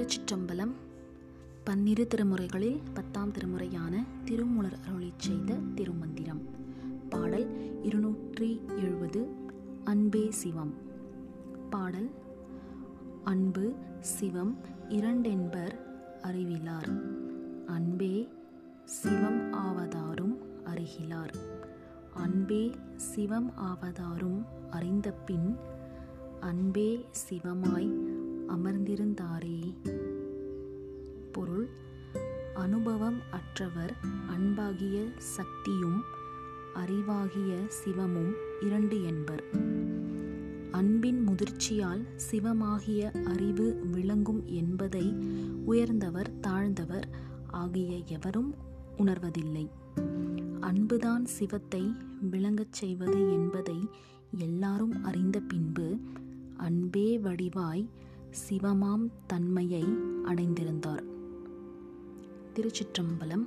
திருச்சிற்றம்பலம் பன்னிரு திருமுறைகளில் பத்தாம் திருமுறையான திருமுலர் அருளி செய்த திருமந்திரம். பாடல் இருநூற்றி எழுபது அன்பே சிவம். பாடல் அன்பு சிவம் இரண்டென்பர் அறிவிலார். அன்பே சிவம் ஆவதாரும் அறிகிலார். அன்பே சிவம் ஆவதாரும் அறிந்த பின் அன்பே சிவமாய் அமர்ந்திருந்தாரே பொருள் அனுபவம் அற்றவர் அன்பாகிய சக்தியும் அறிவாகிய சிவமும் இரண்டு என்பர். அன்பின் முதிர்ச்சியால் சிவமாகிய அறிவு விளங்கும் என்பதை உயர்ந்தவர் தாழ்ந்தவர் ஆகிய எவரும் உணர்வதில்லை. அன்புதான் சிவத்தை விளங்கச் செய்வது என்பதை எல்லாரும் அறிந்த பின்பு அன்பே வடிவாய் சிவமாம் தன்மையை அடைந்திருந்தார். திருச்சிற்றம்பலம்